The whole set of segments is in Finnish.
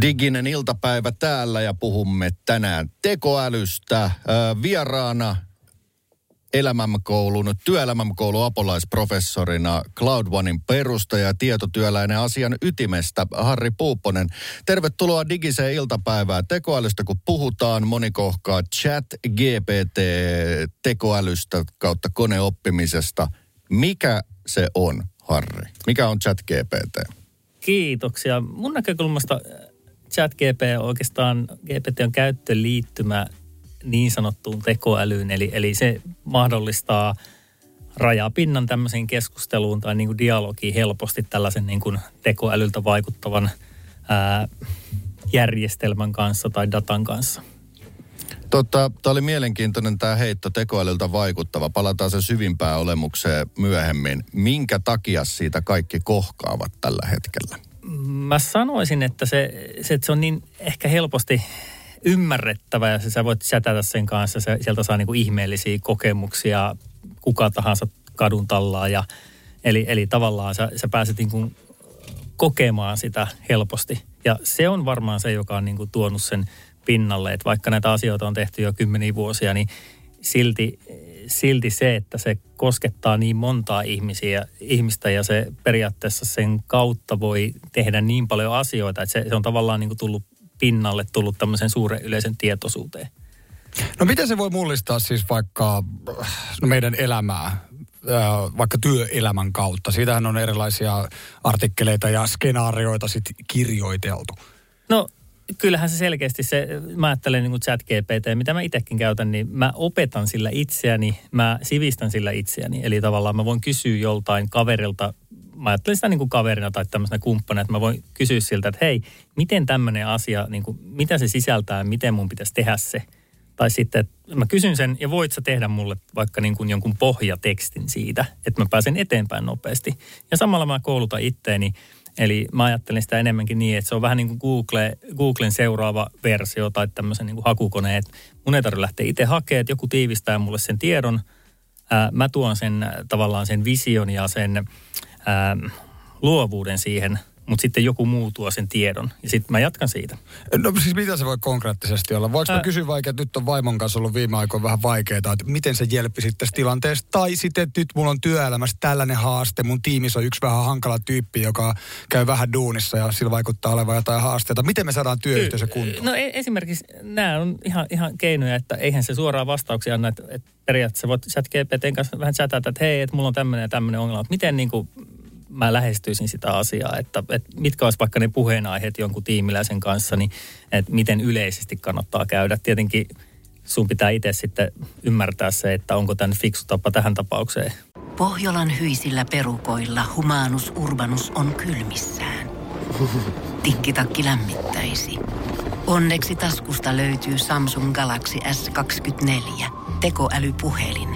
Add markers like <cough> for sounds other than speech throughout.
Diginen iltapäivä täällä ja puhumme tänään tekoälystä. Vieraana elämänkoulun, työelämänkoulun apulaisprofessorina Cloud Onein perustaja ja tietotyöläinen asian ytimestä Harri Puupponen. Tervetuloa digiseen iltapäivään. Tekoälystä kun puhutaan, moni kohkaa chat GPT tekoälystä kautta koneoppimisesta. Mikä se on, Harri? Mikä on chat GPT? Kiitoksia. Mun näkökulmasta chat GP oikeastaan, GPT on käyttöliittymä niin sanottuun tekoälyyn, eli, eli se mahdollistaa rajapinnan tämmöiseen keskusteluun tai niin kuin dialogiin helposti tällaisen niin kuin tekoälyltä vaikuttavan ää, järjestelmän kanssa tai datan kanssa. Tota, Tämä oli mielenkiintoinen tämä heitto tekoälyltä vaikuttava. Palataan sen syvimpään olemukseen myöhemmin. Minkä takia siitä kaikki kohkaavat tällä hetkellä? Mä sanoisin, että se, se, että se on niin ehkä helposti ymmärrettävä ja sä voit chatata sen kanssa. Se, sieltä saa kuin ihmeellisiä kokemuksia kuka tahansa kadun tallaa. Ja, eli, eli tavallaan sä, sä pääset niin kuin kokemaan sitä helposti. Ja se on varmaan se, joka on niin kuin tuonut sen pinnalle, että vaikka näitä asioita on tehty jo kymmeniä vuosia, niin silti, silti se, että se koskettaa niin montaa ihmisiä, ihmistä ja se periaatteessa sen kautta voi tehdä niin paljon asioita, että se, se on tavallaan niin kuin tullut pinnalle, tullut tämmöisen suuren yleisen tietoisuuteen. No miten se voi mullistaa siis vaikka no meidän elämää, vaikka työelämän kautta? Siitähän on erilaisia artikkeleita ja skenaarioita sit kirjoiteltu. No kyllähän se selkeästi se, mä ajattelen niin chat GPT, mitä mä itsekin käytän, niin mä opetan sillä itseäni, mä sivistän sillä itseäni. Eli tavallaan mä voin kysyä joltain kaverilta, mä ajattelen sitä niin kuin kaverina tai tämmöisenä kumppana, että mä voin kysyä siltä, että hei, miten tämmöinen asia, niin kuin, mitä se sisältää, miten mun pitäisi tehdä se. Tai sitten, että mä kysyn sen, ja voit sä tehdä mulle vaikka niin kuin jonkun pohjatekstin siitä, että mä pääsen eteenpäin nopeasti. Ja samalla mä koulutan itteeni Eli mä ajattelen sitä enemmänkin niin, että se on vähän niin kuin Google, Googlen seuraava versio tai tämmöisen niin kuin hakukone. Että mun ei tarvitse lähteä itse hakemaan, että joku tiivistää mulle sen tiedon. Ää, mä tuon sen tavallaan sen vision ja sen ää, luovuuden siihen – mutta sitten joku muu tuo sen tiedon ja sitten mä jatkan siitä. No siis mitä se voi konkreettisesti olla? Voinko mä kysyä vaikka, että nyt on vaimon kanssa ollut viime aikoina vähän vaikeaa, että miten se jelppi tässä tilanteessa? Tai sitten, että nyt mulla on työelämässä tällainen haaste, mun tiimissä on yksi vähän hankala tyyppi, joka käy vähän duunissa ja sillä vaikuttaa olevan jotain haasteita. Miten me saadaan työyhteisö kuntoon? No e- esimerkiksi nämä on ihan, ihan keinoja, että eihän se suoraan vastauksia anna, että, että periaatteessa voit chat GPTn kanssa vähän chatata, että hei, että mulla on tämmöinen ja tämmöinen ongelma. Miten niin kuin mä lähestyisin sitä asiaa, että, että mitkä olisi vaikka ne puheenaiheet jonkun tiimiläisen kanssa, niin että miten yleisesti kannattaa käydä. Tietenkin sun pitää itse sitten ymmärtää se, että onko tämän fiksu tapa tähän tapaukseen. Pohjolan hyisillä perukoilla humanus urbanus on kylmissään. Tikkitakki lämmittäisi. Onneksi taskusta löytyy Samsung Galaxy S24 tekoälypuhelin –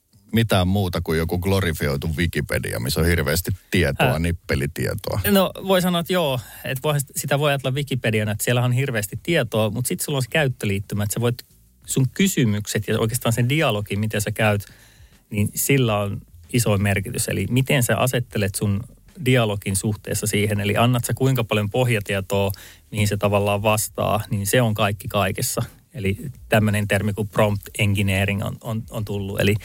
mitään muuta kuin joku glorifioitu Wikipedia, missä on hirveästi tietoa, Ää, nippelitietoa. No voi sanoa, että joo, että voi, sitä voi ajatella Wikipediana, että siellä on hirveästi tietoa, mutta sitten sulla on se käyttöliittymä, että sä voit sun kysymykset ja oikeastaan sen dialogi, miten sä käyt, niin sillä on iso merkitys. Eli miten sä asettelet sun dialogin suhteessa siihen, eli annat sä kuinka paljon pohjatietoa, mihin se tavallaan vastaa, niin se on kaikki kaikessa. Eli tämmöinen termi kuin prompt engineering on, on, on tullut. Eli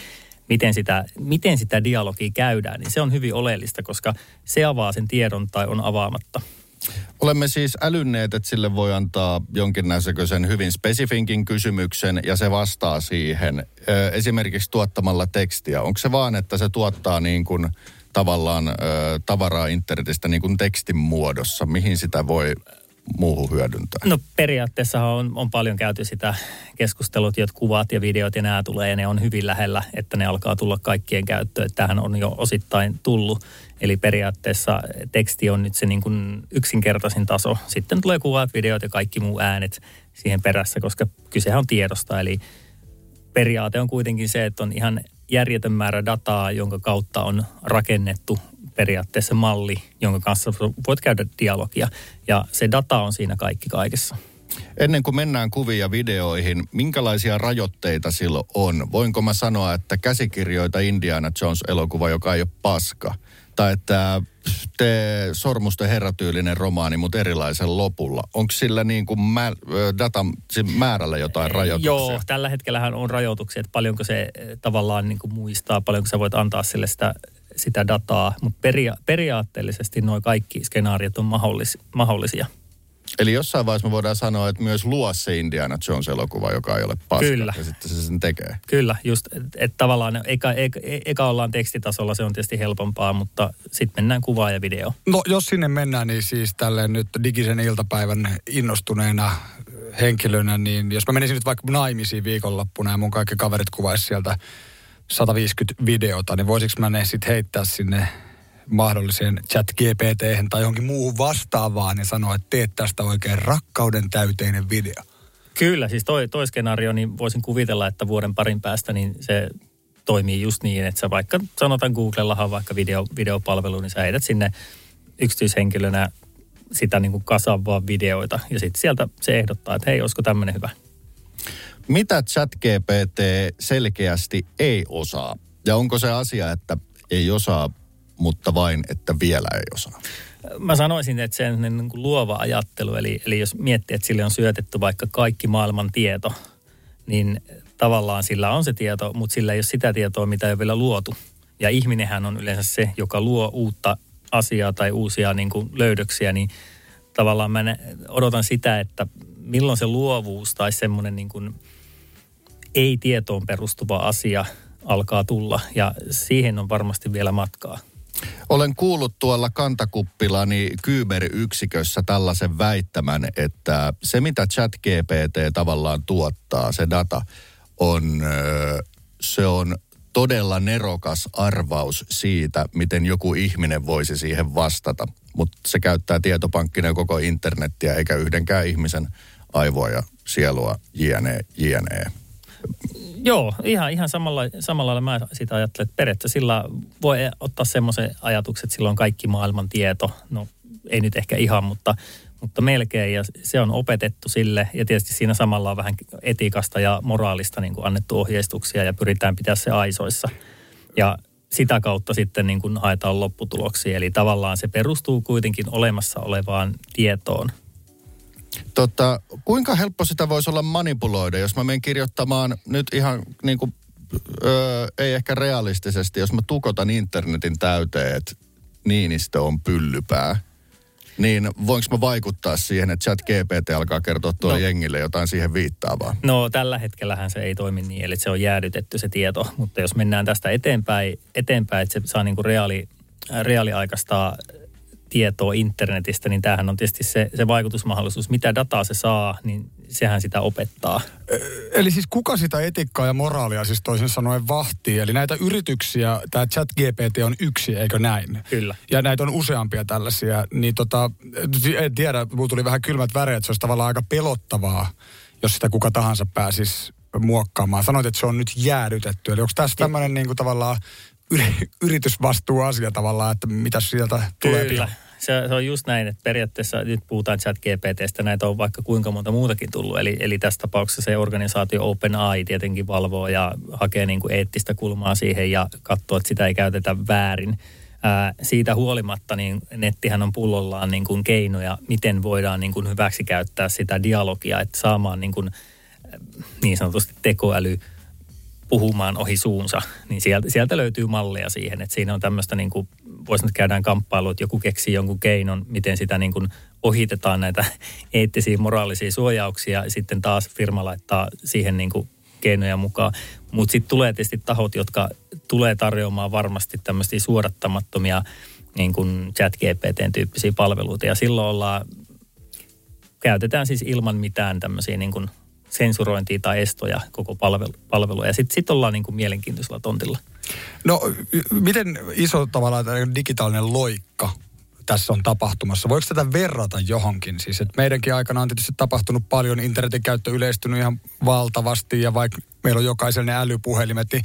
miten sitä, miten sitä dialogia käydään, niin se on hyvin oleellista, koska se avaa sen tiedon tai on avaamatta. Olemme siis älynneet, että sille voi antaa jonkinnäköisen hyvin spesifinkin kysymyksen ja se vastaa siihen esimerkiksi tuottamalla tekstiä. Onko se vaan, että se tuottaa niin kuin tavallaan tavaraa internetistä niin kuin tekstin muodossa? Mihin sitä voi muuhun hyödyntää? No periaatteessa on, on paljon käyty sitä keskustelut, että kuvat ja videot ja nämä tulee ja ne on hyvin lähellä, että ne alkaa tulla kaikkien käyttöön. Tähän on jo osittain tullut. Eli periaatteessa teksti on nyt se niin kuin yksinkertaisin taso. Sitten tulee kuvat, videot ja kaikki muu äänet siihen perässä, koska kysehän on tiedosta. Eli periaate on kuitenkin se, että on ihan järjetön määrä dataa, jonka kautta on rakennettu periaatteessa malli, jonka kanssa voit käydä dialogia. Ja se data on siinä kaikki kaikessa. Ennen kuin mennään kuvia videoihin, minkälaisia rajoitteita silloin on? Voinko mä sanoa, että käsikirjoita Indiana Jones-elokuva, joka ei ole paska? Tai että te sormusten herratyylinen romaani, mutta erilaisen lopulla. Onko sillä niin kuin mä, datan määrällä jotain rajoituksia? Joo, tällä hetkellähän on rajoituksia, että paljonko se tavallaan niin kuin muistaa, paljonko sä voit antaa sille sitä sitä dataa, mutta peria- periaatteellisesti nuo kaikki skenaariot on mahdollis- mahdollisia. Eli jossain vaiheessa me voidaan sanoa, että myös luo se Indiana Jones-elokuva, joka ei ole paska. Kyllä. Ja sitten se sen tekee. Kyllä, just, että et tavallaan eka, eka, eka ollaan tekstitasolla, se on tietysti helpompaa, mutta sitten mennään kuvaan ja video. No jos sinne mennään, niin siis tälleen nyt digisen iltapäivän innostuneena henkilönä, niin jos mä menisin nyt vaikka naimisiin viikonloppuna ja mun kaikki kaverit kuvaisi sieltä 150 videota, niin voisiko mä ne sitten heittää sinne mahdolliseen chat GPT tai johonkin muuhun vastaavaan ja sanoa, että teet tästä oikein rakkauden täyteinen video? Kyllä, siis toi, toi skenaario, niin voisin kuvitella, että vuoden parin päästä niin se toimii just niin, että sä vaikka sanotaan Googlellahan vaikka video, videopalvelu, niin sä heität sinne yksityishenkilönä sitä niin kuin kasavaa videoita ja sitten sieltä se ehdottaa, että hei, olisiko tämmöinen hyvä. Mitä ChatGPT selkeästi ei osaa? Ja onko se asia, että ei osaa, mutta vain, että vielä ei osaa? Mä sanoisin, että se on niin kuin luova ajattelu. Eli, eli jos miettii, että sille on syötetty vaikka kaikki maailman tieto, niin tavallaan sillä on se tieto, mutta sillä ei ole sitä tietoa, mitä ei ole vielä luotu. Ja ihminenhän on yleensä se, joka luo uutta asiaa tai uusia niin kuin löydöksiä, niin tavallaan mä odotan sitä, että milloin se luovuus tai semmoinen niin kuin ei-tietoon perustuva asia alkaa tulla ja siihen on varmasti vielä matkaa. Olen kuullut tuolla kantakuppilani Kyber-yksikössä tällaisen väittämän, että se mitä ChatGPT tavallaan tuottaa, se data, on, se on todella nerokas arvaus siitä, miten joku ihminen voisi siihen vastata. Mutta se käyttää tietopankkina koko internettiä eikä yhdenkään ihmisen aivoa ja sielua jne, jne. Joo, ihan, ihan samalla, samalla lailla mä sitä ajattelen, että periaatteessa sillä voi ottaa semmoisen ajatuksen, että sillä on kaikki maailman tieto. No ei nyt ehkä ihan, mutta, mutta melkein. Ja se on opetettu sille ja tietysti siinä samalla on vähän etiikasta ja moraalista niin kuin annettu ohjeistuksia ja pyritään pitää se aisoissa. Ja sitä kautta sitten niin kuin haetaan lopputuloksia. Eli tavallaan se perustuu kuitenkin olemassa olevaan tietoon – Tota, kuinka helppo sitä voisi olla manipuloida, jos mä menen kirjoittamaan nyt ihan niin kuin, öö, ei ehkä realistisesti, jos mä tukotan internetin täyteen, että Niinistö on pyllypää, niin voinko mä vaikuttaa siihen, että chat GPT alkaa kertoa tuolle no, jengille jotain siihen viittaavaa? No tällä hetkellähän se ei toimi niin, eli se on jäädytetty se tieto, mutta jos mennään tästä eteenpäin, eteenpäin että se saa niin kuin reaali, reaaliaikaista tietoa internetistä, niin tämähän on tietysti se, se vaikutusmahdollisuus. Mitä dataa se saa, niin sehän sitä opettaa. Eli siis kuka sitä etiikkaa ja moraalia siis toisin sanoen vahtii? Eli näitä yrityksiä, tämä chat GPT on yksi, eikö näin? Kyllä. Ja näitä on useampia tällaisia. Niin tota, en tiedä, mulla tuli vähän kylmät väreet, se olisi tavallaan aika pelottavaa, jos sitä kuka tahansa pääsisi muokkaamaan. Sanoit, että se on nyt jäädytetty. Eli onko tässä tämmöinen niin kuin tavallaan yritysvastuuasia tavallaan, että mitä sieltä tulee Kyllä. Se, se on just näin, että periaatteessa nyt puhutaan chat GPTstä, näitä on vaikka kuinka monta muutakin tullut. Eli, eli tässä tapauksessa se organisaatio OpenAI tietenkin valvoo ja hakee niin kuin eettistä kulmaa siihen ja katsoo, että sitä ei käytetä väärin. Ää, siitä huolimatta niin nettihän on pullollaan niin kuin keinoja, miten voidaan niin kuin hyväksi käyttää sitä dialogia, että saamaan niin, kuin, niin sanotusti tekoäly – puhumaan ohi suunsa, niin sieltä, sieltä löytyy malleja siihen, että siinä on tämmöistä niin kuin, voisi nyt käydään kamppailua, että joku keksii jonkun keinon, miten sitä niin kuin ohitetaan näitä eettisiä, moraalisia suojauksia, ja sitten taas firma laittaa siihen niin kuin keinoja mukaan. Mutta sitten tulee tietysti tahot, jotka tulee tarjoamaan varmasti tämmöisiä suodattamattomia niin kuin chat GPT-tyyppisiä palveluita. Ja silloin ollaan, käytetään siis ilman mitään tämmöisiä niin kuin sensurointia tai estoja koko palvelu, palvelua. Ja sitten sit ollaan niin kuin mielenkiintoisella tontilla. No miten iso tavallaan digitaalinen loikka tässä on tapahtumassa? Voiko tätä verrata johonkin? Siis, että meidänkin aikana on tietysti tapahtunut paljon, internetin käyttö yleistynyt ihan valtavasti ja vaikka meillä on jokaiselle ne älypuhelimet, niin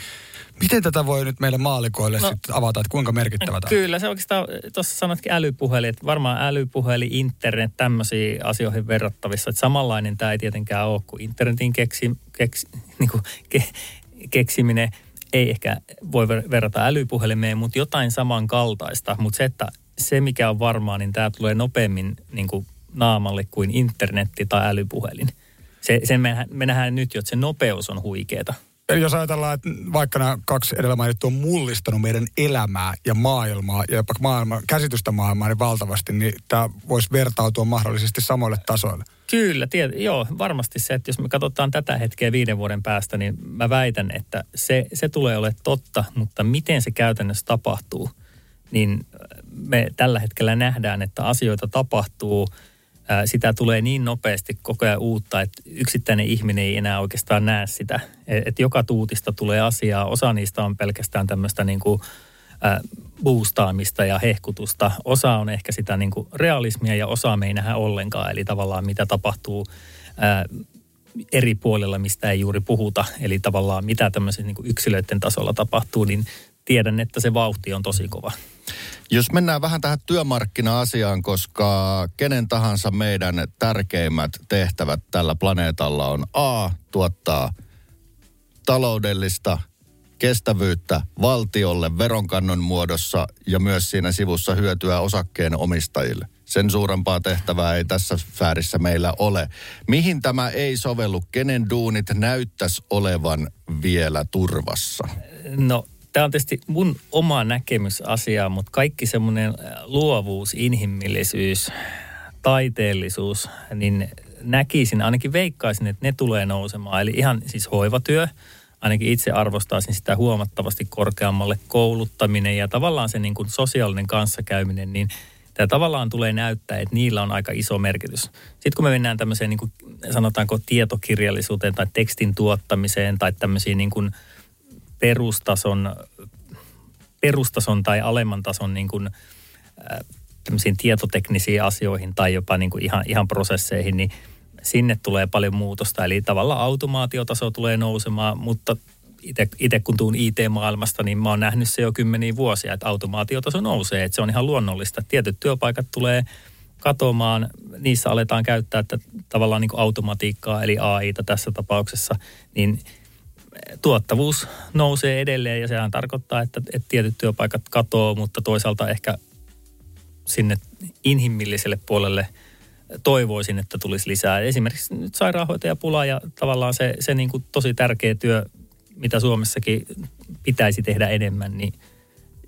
miten tätä voi nyt meille maalikoille no, sitten avata, että kuinka merkittävä tämä Kyllä, se oikeastaan, tuossa sanotkin älypuhelin, että varmaan älypuhelin, internet, tämmöisiin asioihin verrattavissa. Että samanlainen tämä ei tietenkään ole kuin internetin keksi, keksi, niin kuin ke, keksiminen. Ei ehkä voi verrata älypuhelimeen, mutta jotain samankaltaista. Mutta se, että se mikä on varmaa, niin tämä tulee nopeammin niin kuin naamalle kuin internetti tai älypuhelin. Se, sen me, me nähdään nyt jo, että se nopeus on huikeeta. Jos ajatellaan, että vaikka nämä kaksi edellä mainittua on mullistanut meidän elämää ja maailmaa ja jopa maailma, käsitystä maailmaa niin valtavasti, niin tämä voisi vertautua mahdollisesti samoille tasoille. Kyllä, tiet, joo, varmasti se, että jos me katsotaan tätä hetkeä viiden vuoden päästä, niin mä väitän, että se, se tulee olemaan totta, mutta miten se käytännössä tapahtuu, niin me tällä hetkellä nähdään, että asioita tapahtuu – sitä tulee niin nopeasti koko ajan uutta, että yksittäinen ihminen ei enää oikeastaan näe sitä. E, että joka tuutista tulee asiaa. Osa niistä on pelkästään tämmöistä niin kuin, boostaamista ja hehkutusta. Osa on ehkä sitä niin kuin realismia ja osa me ei nähdä ollenkaan. Eli tavallaan mitä tapahtuu eri puolilla, mistä ei juuri puhuta. Eli tavallaan mitä tämmöisen niin yksilöiden tasolla tapahtuu, niin tiedän, että se vauhti on tosi kova. Jos mennään vähän tähän työmarkkina-asiaan, koska kenen tahansa meidän tärkeimmät tehtävät tällä planeetalla on A, tuottaa taloudellista kestävyyttä valtiolle veronkannon muodossa ja myös siinä sivussa hyötyä osakkeen omistajille. Sen suurempaa tehtävää ei tässä sfäärissä meillä ole. Mihin tämä ei sovellu? Kenen duunit näyttäisi olevan vielä turvassa? No tämä on tietysti mun oma näkemys asiaa, mutta kaikki semmoinen luovuus, inhimillisyys, taiteellisuus, niin näkisin, ainakin veikkaisin, että ne tulee nousemaan. Eli ihan siis hoivatyö, ainakin itse arvostaisin sitä huomattavasti korkeammalle kouluttaminen ja tavallaan se niin kuin sosiaalinen kanssakäyminen, niin tämä tavallaan tulee näyttää, että niillä on aika iso merkitys. Sitten kun me mennään tämmöiseen niin kuin, sanotaanko tietokirjallisuuteen tai tekstin tuottamiseen tai tämmöisiin niin kuin – perustason, perustason tai alemman tason niin kuin, äh, tietoteknisiin asioihin tai jopa niin kuin ihan, ihan prosesseihin, niin sinne tulee paljon muutosta. Eli tavallaan automaatiotaso tulee nousemaan, mutta itse kun tuun IT-maailmasta, niin mä oon nähnyt se jo kymmeniä vuosia, että automaatiotaso nousee. Että se on ihan luonnollista. Tietyt työpaikat tulee katoamaan, niissä aletaan käyttää että tavallaan niin kuin automatiikkaa, eli AIta tässä tapauksessa, niin – tuottavuus nousee edelleen ja sehän tarkoittaa, että, että tietyt työpaikat katoaa, mutta toisaalta ehkä sinne inhimilliselle puolelle toivoisin, että tulisi lisää. Esimerkiksi nyt sairaanhoitajapula ja tavallaan se, se niin kuin tosi tärkeä työ, mitä Suomessakin pitäisi tehdä enemmän, niin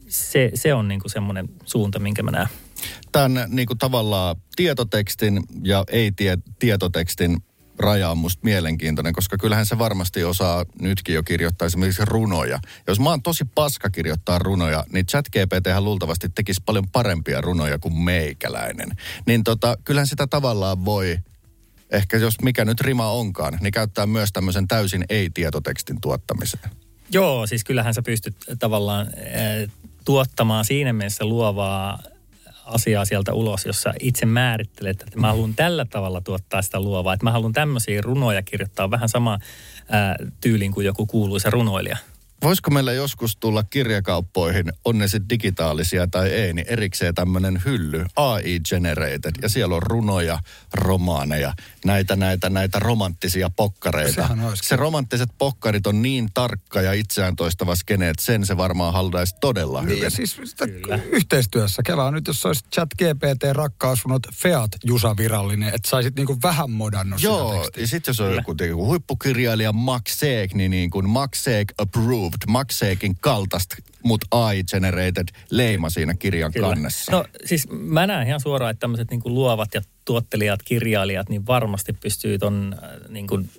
se, se on niin kuin semmoinen suunta, minkä mä näen. Tämän niin kuin tavallaan tietotekstin ja ei-tietotekstin raja on musta mielenkiintoinen, koska kyllähän se varmasti osaa nytkin jo kirjoittaa esimerkiksi runoja. Jos mä oon tosi paska kirjoittaa runoja, niin ChatGPT luultavasti tekisi paljon parempia runoja kuin meikäläinen. Niin tota, kyllähän sitä tavallaan voi, ehkä jos mikä nyt rima onkaan, niin käyttää myös tämmöisen täysin ei-tietotekstin tuottamiseen. Joo, siis kyllähän sä pystyt tavallaan äh, tuottamaan siinä mielessä luovaa asiaa sieltä ulos, jossa itse määrittelet, että mä haluan tällä tavalla tuottaa sitä luovaa. Että mä haluan tämmöisiä runoja kirjoittaa vähän sama tyyliin kuin joku kuuluisa runoilija. Voisiko meillä joskus tulla kirjakauppoihin, on ne sitten digitaalisia tai ei, niin erikseen tämmöinen hylly, AI generated, ja siellä on runoja, romaaneja, näitä, näitä, näitä romanttisia pokkareita. Se romanttiset pokkarit on niin tarkka ja itseään toistava skene, että sen se varmaan haldaisi todella niin, hyvin. Ja siis sitä yhteistyössä. Kelaa nyt, jos olisi chat GPT rakkausrunot Feat Jusa virallinen, että saisit niinku vähän modannut Joo, ja sitten jos on joku, joku huippukirjailija Max Seeg, niin, niin kuin Max Seeg approve approved, makseekin kaltaista, mutta AI-generated leima siinä kirjan Kyllä. kannessa. No siis mä näen ihan suoraan, että tämmöiset niin luovat ja tuottelijat, kirjailijat, niin varmasti pystyy ton äh, niin kuin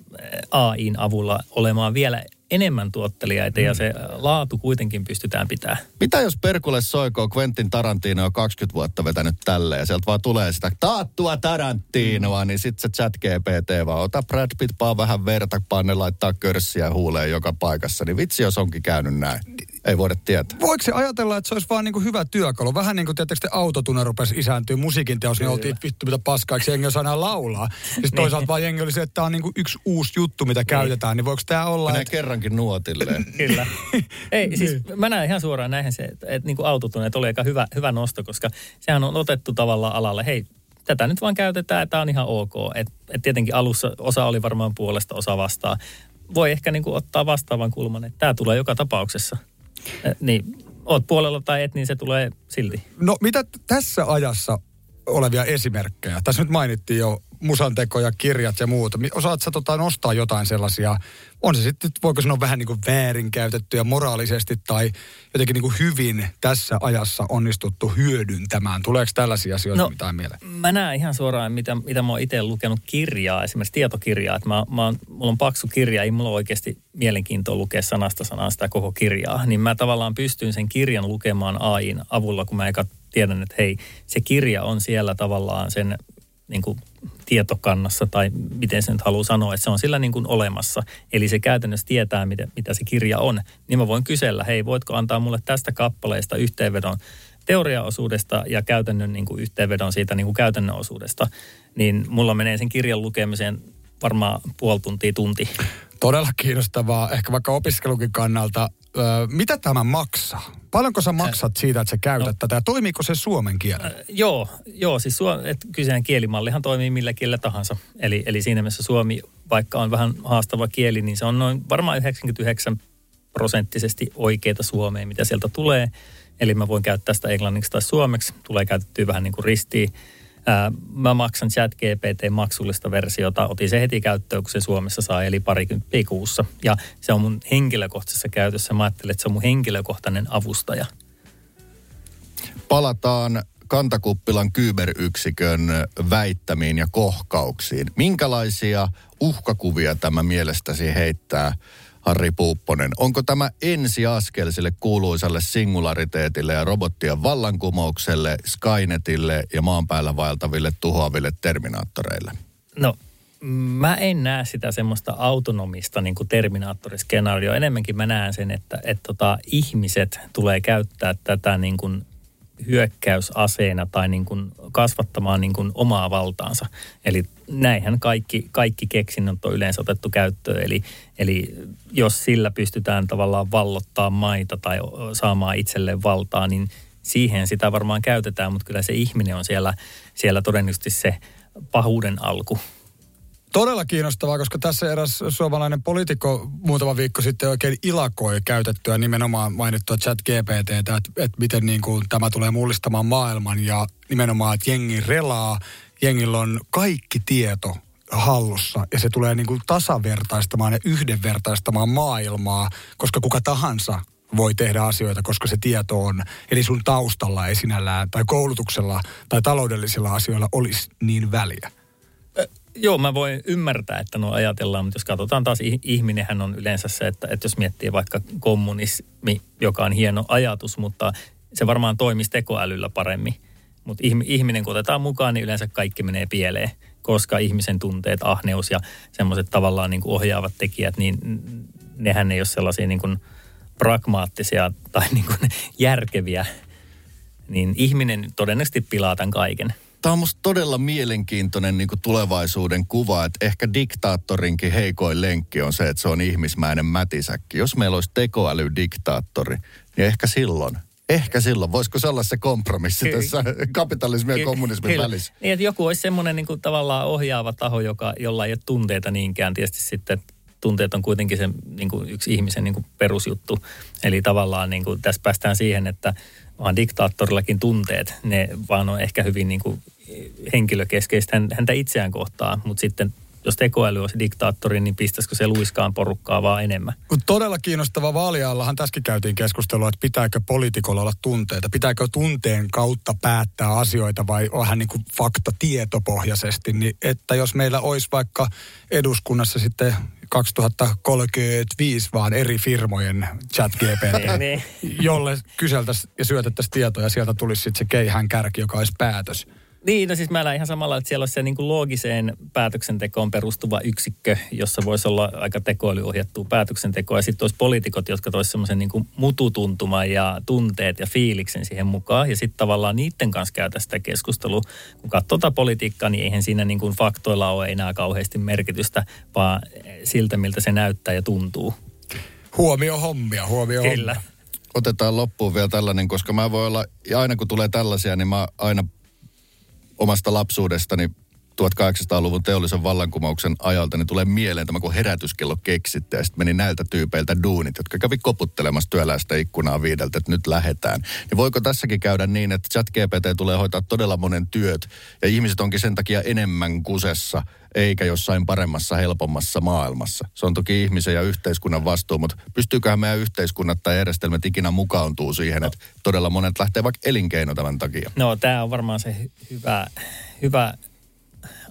AIin avulla olemaan vielä enemmän tuottelijaita mm. ja se laatu kuitenkin pystytään pitämään. Mitä jos Perkulle soikoo Quentin Tarantino on 20 vuotta vetänyt tälle ja sieltä vaan tulee sitä taattua Tarantinoa, mm. niin sitten se chat GPT vaan ota Brad Pitt paa vähän verta, panne laittaa körssiä huuleen joka paikassa. Niin vitsi jos onkin käynyt näin. Ei voida tietää. Voiko se ajatella, että se olisi vaan niin kuin hyvä työkalu? Vähän niin kuin tietysti te autotune rupesi isääntyä musiikin teos, niin oltiin vittu mitä paskaa, eikö jengi osaa enää laulaa. Siis toisaalta vaan jengi oli se, että tämä on niin kuin yksi uusi juttu, mitä käytetään. Niin voiko tämä olla... Menee että- kerrankin nuotilleen. <laughs> Kyllä. <laughs> Ei, siis mä näen ihan suoraan näinhän se, että, että niin kuin autotuneet oli aika hyvä, hyvä nosto, koska sehän on otettu tavallaan alalle, hei, tätä nyt vaan käytetään, että tämä on ihan ok. Et, et tietenkin alussa osa oli varmaan puolesta, osa vastaan. Voi ehkä niin kuin ottaa vastaavan kulman, että tämä tulee joka tapauksessa. Niin, oot puolella tai et, niin se tulee silti. No mitä tässä ajassa olevia esimerkkejä? Tässä nyt mainittiin jo musanteko ja kirjat ja muuta. Mi- Osaat sä tota nostaa jotain sellaisia, on se sitten, voiko sanoa vähän niin kuin väärinkäytettyjä moraalisesti tai jotenkin niin kuin hyvin tässä ajassa onnistuttu hyödyntämään? Tuleeko tällaisia asioita No, mitään mieleen? Mä näen ihan suoraan, mitä, mitä mä oon itse lukenut kirjaa, esimerkiksi tietokirjaa. Että mä, mä oon, mulla on paksu kirja, ei mulla ole oikeasti mielenkiintoa lukea sanasta sanaan sitä koko kirjaa. Niin mä tavallaan pystyn sen kirjan lukemaan AIin avulla, kun mä eka tiedän, että hei, se kirja on siellä tavallaan sen niin kuin tietokannassa tai miten se nyt haluaa sanoa, että se on sillä niin kuin olemassa. Eli se käytännössä tietää, mitä, mitä se kirja on. Niin mä voin kysellä, hei, voitko antaa mulle tästä kappaleesta yhteenvedon teoriaosuudesta ja käytännön niin kuin yhteenvedon siitä niin kuin käytännön osuudesta. Niin mulla menee sen kirjan lukemiseen varmaan puoli tuntia, tunti. Todella kiinnostavaa, ehkä vaikka opiskelunkin kannalta. Öö, mitä tämä maksaa? Paljonko sä maksat siitä, että sä käytät no. tätä ja toimiiko se suomen kielellä? Äh, joo, joo, siis suo, et kyseinen kielimallihan toimii millä kielellä tahansa. Eli, eli siinä mielessä suomi, vaikka on vähän haastava kieli, niin se on noin varmaan 99 prosenttisesti oikeita suomea, mitä sieltä tulee. Eli mä voin käyttää sitä englanniksi tai suomeksi. Tulee käytettyä vähän niin kuin ristiin. Ää, mä maksan chat GPT maksullista versiota. Otin se heti käyttöön, kun se Suomessa saa, eli parikymppiä kuussa. Ja se on mun henkilökohtaisessa käytössä. Mä ajattelen, että se on mun henkilökohtainen avustaja. Palataan Kantakuppilan kyberyksikön väittämiin ja kohkauksiin. Minkälaisia uhkakuvia tämä mielestäsi heittää Harri Puupponen. Onko tämä ensiaskel sille kuuluisalle singulariteetille ja robottien vallankumoukselle, Skynetille ja maan päällä vaeltaville tuhoaville terminaattoreille? No, mä en näe sitä semmoista autonomista niin kuin terminaattoriskenaario. Enemmänkin mä näen sen, että, että tota, ihmiset tulee käyttää tätä niin kuin hyökkäysaseena tai niin kuin kasvattamaan niin kuin omaa valtaansa. Eli näinhän kaikki, kaikki keksinnöt on yleensä otettu käyttöön. Eli, eli jos sillä pystytään tavallaan vallottaa maita tai saamaan itselleen valtaa, niin siihen sitä varmaan käytetään, mutta kyllä se ihminen on siellä, siellä todennäköisesti se pahuuden alku. Todella kiinnostavaa, koska tässä eräs suomalainen poliitikko muutama viikko sitten oikein ilakoi käytettyä nimenomaan mainittua chat GPT, että, että miten niin kuin tämä tulee mullistamaan maailman ja nimenomaan, että jengi relaa, jengillä on kaikki tieto hallussa ja se tulee niin kuin tasavertaistamaan ja yhdenvertaistamaan maailmaa, koska kuka tahansa voi tehdä asioita, koska se tieto on. Eli sun taustalla ei sinällään, tai koulutuksella, tai taloudellisilla asioilla olisi niin väliä. Joo, mä voin ymmärtää, että no ajatellaan, mutta jos katsotaan taas, ihminenhän on yleensä se, että, että jos miettii vaikka kommunismi, joka on hieno ajatus, mutta se varmaan toimisi tekoälyllä paremmin. Mutta ihminen kun otetaan mukaan, niin yleensä kaikki menee pieleen, koska ihmisen tunteet, ahneus ja semmoiset tavallaan niin kuin ohjaavat tekijät, niin nehän ei ole sellaisia niin kuin pragmaattisia tai niin kuin <laughs> järkeviä. Niin ihminen todennäköisesti pilaa tämän kaiken tämä on musta todella mielenkiintoinen niin tulevaisuuden kuva, että ehkä diktaattorinkin heikoin lenkki on se, että se on ihmismäinen mätisäkki. Jos meillä olisi tekoälydiktaattori, niin ehkä silloin Ehkä silloin. Voisiko se olla se kompromissi tässä kapitalismin ja kommunismin kyllä. välissä? Niin, että joku olisi semmoinen niin kuin tavallaan ohjaava taho, joka, jolla ei ole tunteita niinkään. Tietysti sitten tunteet on kuitenkin se niin kuin yksi ihmisen niin kuin perusjuttu. Eli tavallaan niin kuin, tässä päästään siihen, että vaan diktaattorillakin tunteet, ne vaan on ehkä hyvin niin kuin henkilökeskeistä häntä itseään kohtaa, mutta sitten jos tekoäly olisi diktaattori, niin pistäisikö se luiskaan porukkaa vaan enemmän? Todella kiinnostava vaaliallahan tässäkin käytiin keskustelua, että pitääkö poliitikolla olla tunteita. Pitääkö tunteen kautta päättää asioita vai vähän niin kuin fakta tietopohjaisesti. Niin, että jos meillä olisi vaikka eduskunnassa sitten 2035 vaan eri firmojen chat GPT, niin, niin. jolle kyseltäisiin ja syötettäisiin tietoja ja sieltä tulisi sitten se keihään kärki, joka olisi päätös. Niin, no siis mä näen ihan samalla, että siellä olisi se niin kuin loogiseen päätöksentekoon perustuva yksikkö, jossa voisi olla aika tekoälyohjattua päätöksentekoa. Ja sitten olisi poliitikot, jotka toisivat semmoisen niin mututuntuman ja tunteet ja fiiliksen siihen mukaan. Ja sitten tavallaan niiden kanssa käydä sitä keskustelua. Kun katsotaan politiikkaa, niin eihän siinä niin kuin faktoilla ole enää kauheasti merkitystä, vaan siltä, miltä se näyttää ja tuntuu. Huomio hommia, huomio Kyllä. hommia. Otetaan loppuun vielä tällainen, koska mä voi olla, ja aina kun tulee tällaisia, niin mä aina omasta lapsuudestani 1800-luvun teollisen vallankumouksen ajalta, niin tulee mieleen tämä, kun herätyskello keksitte ja sitten meni näiltä tyypeiltä duunit, jotka kävi koputtelemassa työläistä ikkunaa viideltä, että nyt lähetään. Niin voiko tässäkin käydä niin, että chat GPT tulee hoitaa todella monen työt ja ihmiset onkin sen takia enemmän kusessa, eikä jossain paremmassa, helpommassa maailmassa. Se on toki ihmisen ja yhteiskunnan vastuu, mutta pystyyköhän meidän yhteiskunnat tai järjestelmät ikinä mukaantuu siihen, että todella monet lähtee vaikka elinkeino tämän takia? No tämä on varmaan se hyvä, hyvä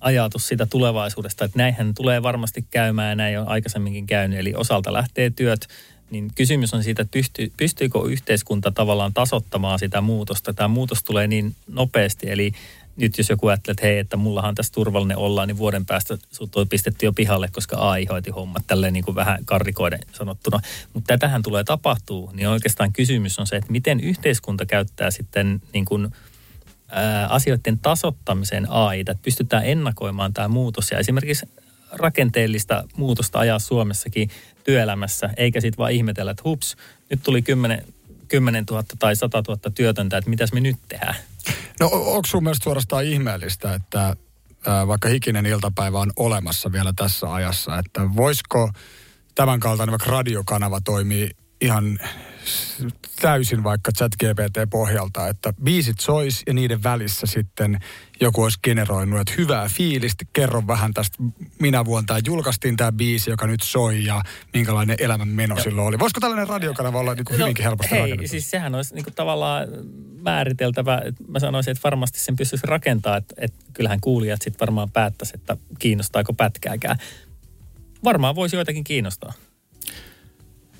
ajatus siitä tulevaisuudesta, että näinhän tulee varmasti käymään ja näin on aikaisemminkin käynyt. Eli osalta lähtee työt, niin kysymys on siitä, että pystyy, pystyykö yhteiskunta tavallaan tasottamaan sitä muutosta. Tämä muutos tulee niin nopeasti, eli nyt jos joku ajattelee, että hei, että mullahan tässä turvallinen olla, niin vuoden päästä sut on pistetty jo pihalle, koska AI hoiti hommat tälleen niin kuin vähän karrikoiden sanottuna. Mutta tätähän tulee tapahtuu, niin oikeastaan kysymys on se, että miten yhteiskunta käyttää sitten niin kuin – asioiden tasottamiseen AI, että pystytään ennakoimaan tämä muutos ja esimerkiksi rakenteellista muutosta ajaa Suomessakin työelämässä, eikä sitten vaan ihmetellä, että hups, nyt tuli 10, 10 000 tai 100 000 työtöntä, että mitäs me nyt tehdään? No onko sun mielestä suorastaan ihmeellistä, että vaikka hikinen iltapäivä on olemassa vielä tässä ajassa, että voisiko tämän kaltainen vaikka radiokanava toimii ihan täysin vaikka chat-GPT-pohjalta, että biisit sois ja niiden välissä sitten joku olisi generoinut, että hyvää fiilistä, kerro vähän tästä minä vuonna tai julkaistiin tämä biisi, joka nyt soi ja minkälainen elämän meno silloin oli. Voisiko tällainen radiokanava olla niin kuin no, hyvinkin helposti hei, rakennettu? siis sehän olisi niin kuin tavallaan määriteltävä. Mä sanoisin, että varmasti sen pystyisi rakentamaan, että, että kyllähän kuulijat sitten varmaan päättäisi, että kiinnostaako pätkääkään. Varmaan voisi joitakin kiinnostaa.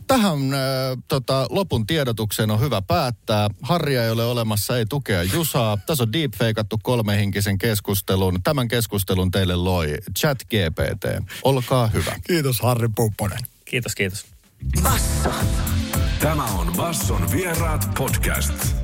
Tähän äh, tota, lopun tiedotukseen on hyvä päättää. Harria ei ole olemassa, ei tukea Jusaa. Tässä on deepfakeattu kolmehinkisen keskustelun. Tämän keskustelun teille loi Chat GPT. Olkaa hyvä. Kiitos Harri Pupponen. Kiitos, kiitos. Basso. Tämä on Basson vieraat podcast.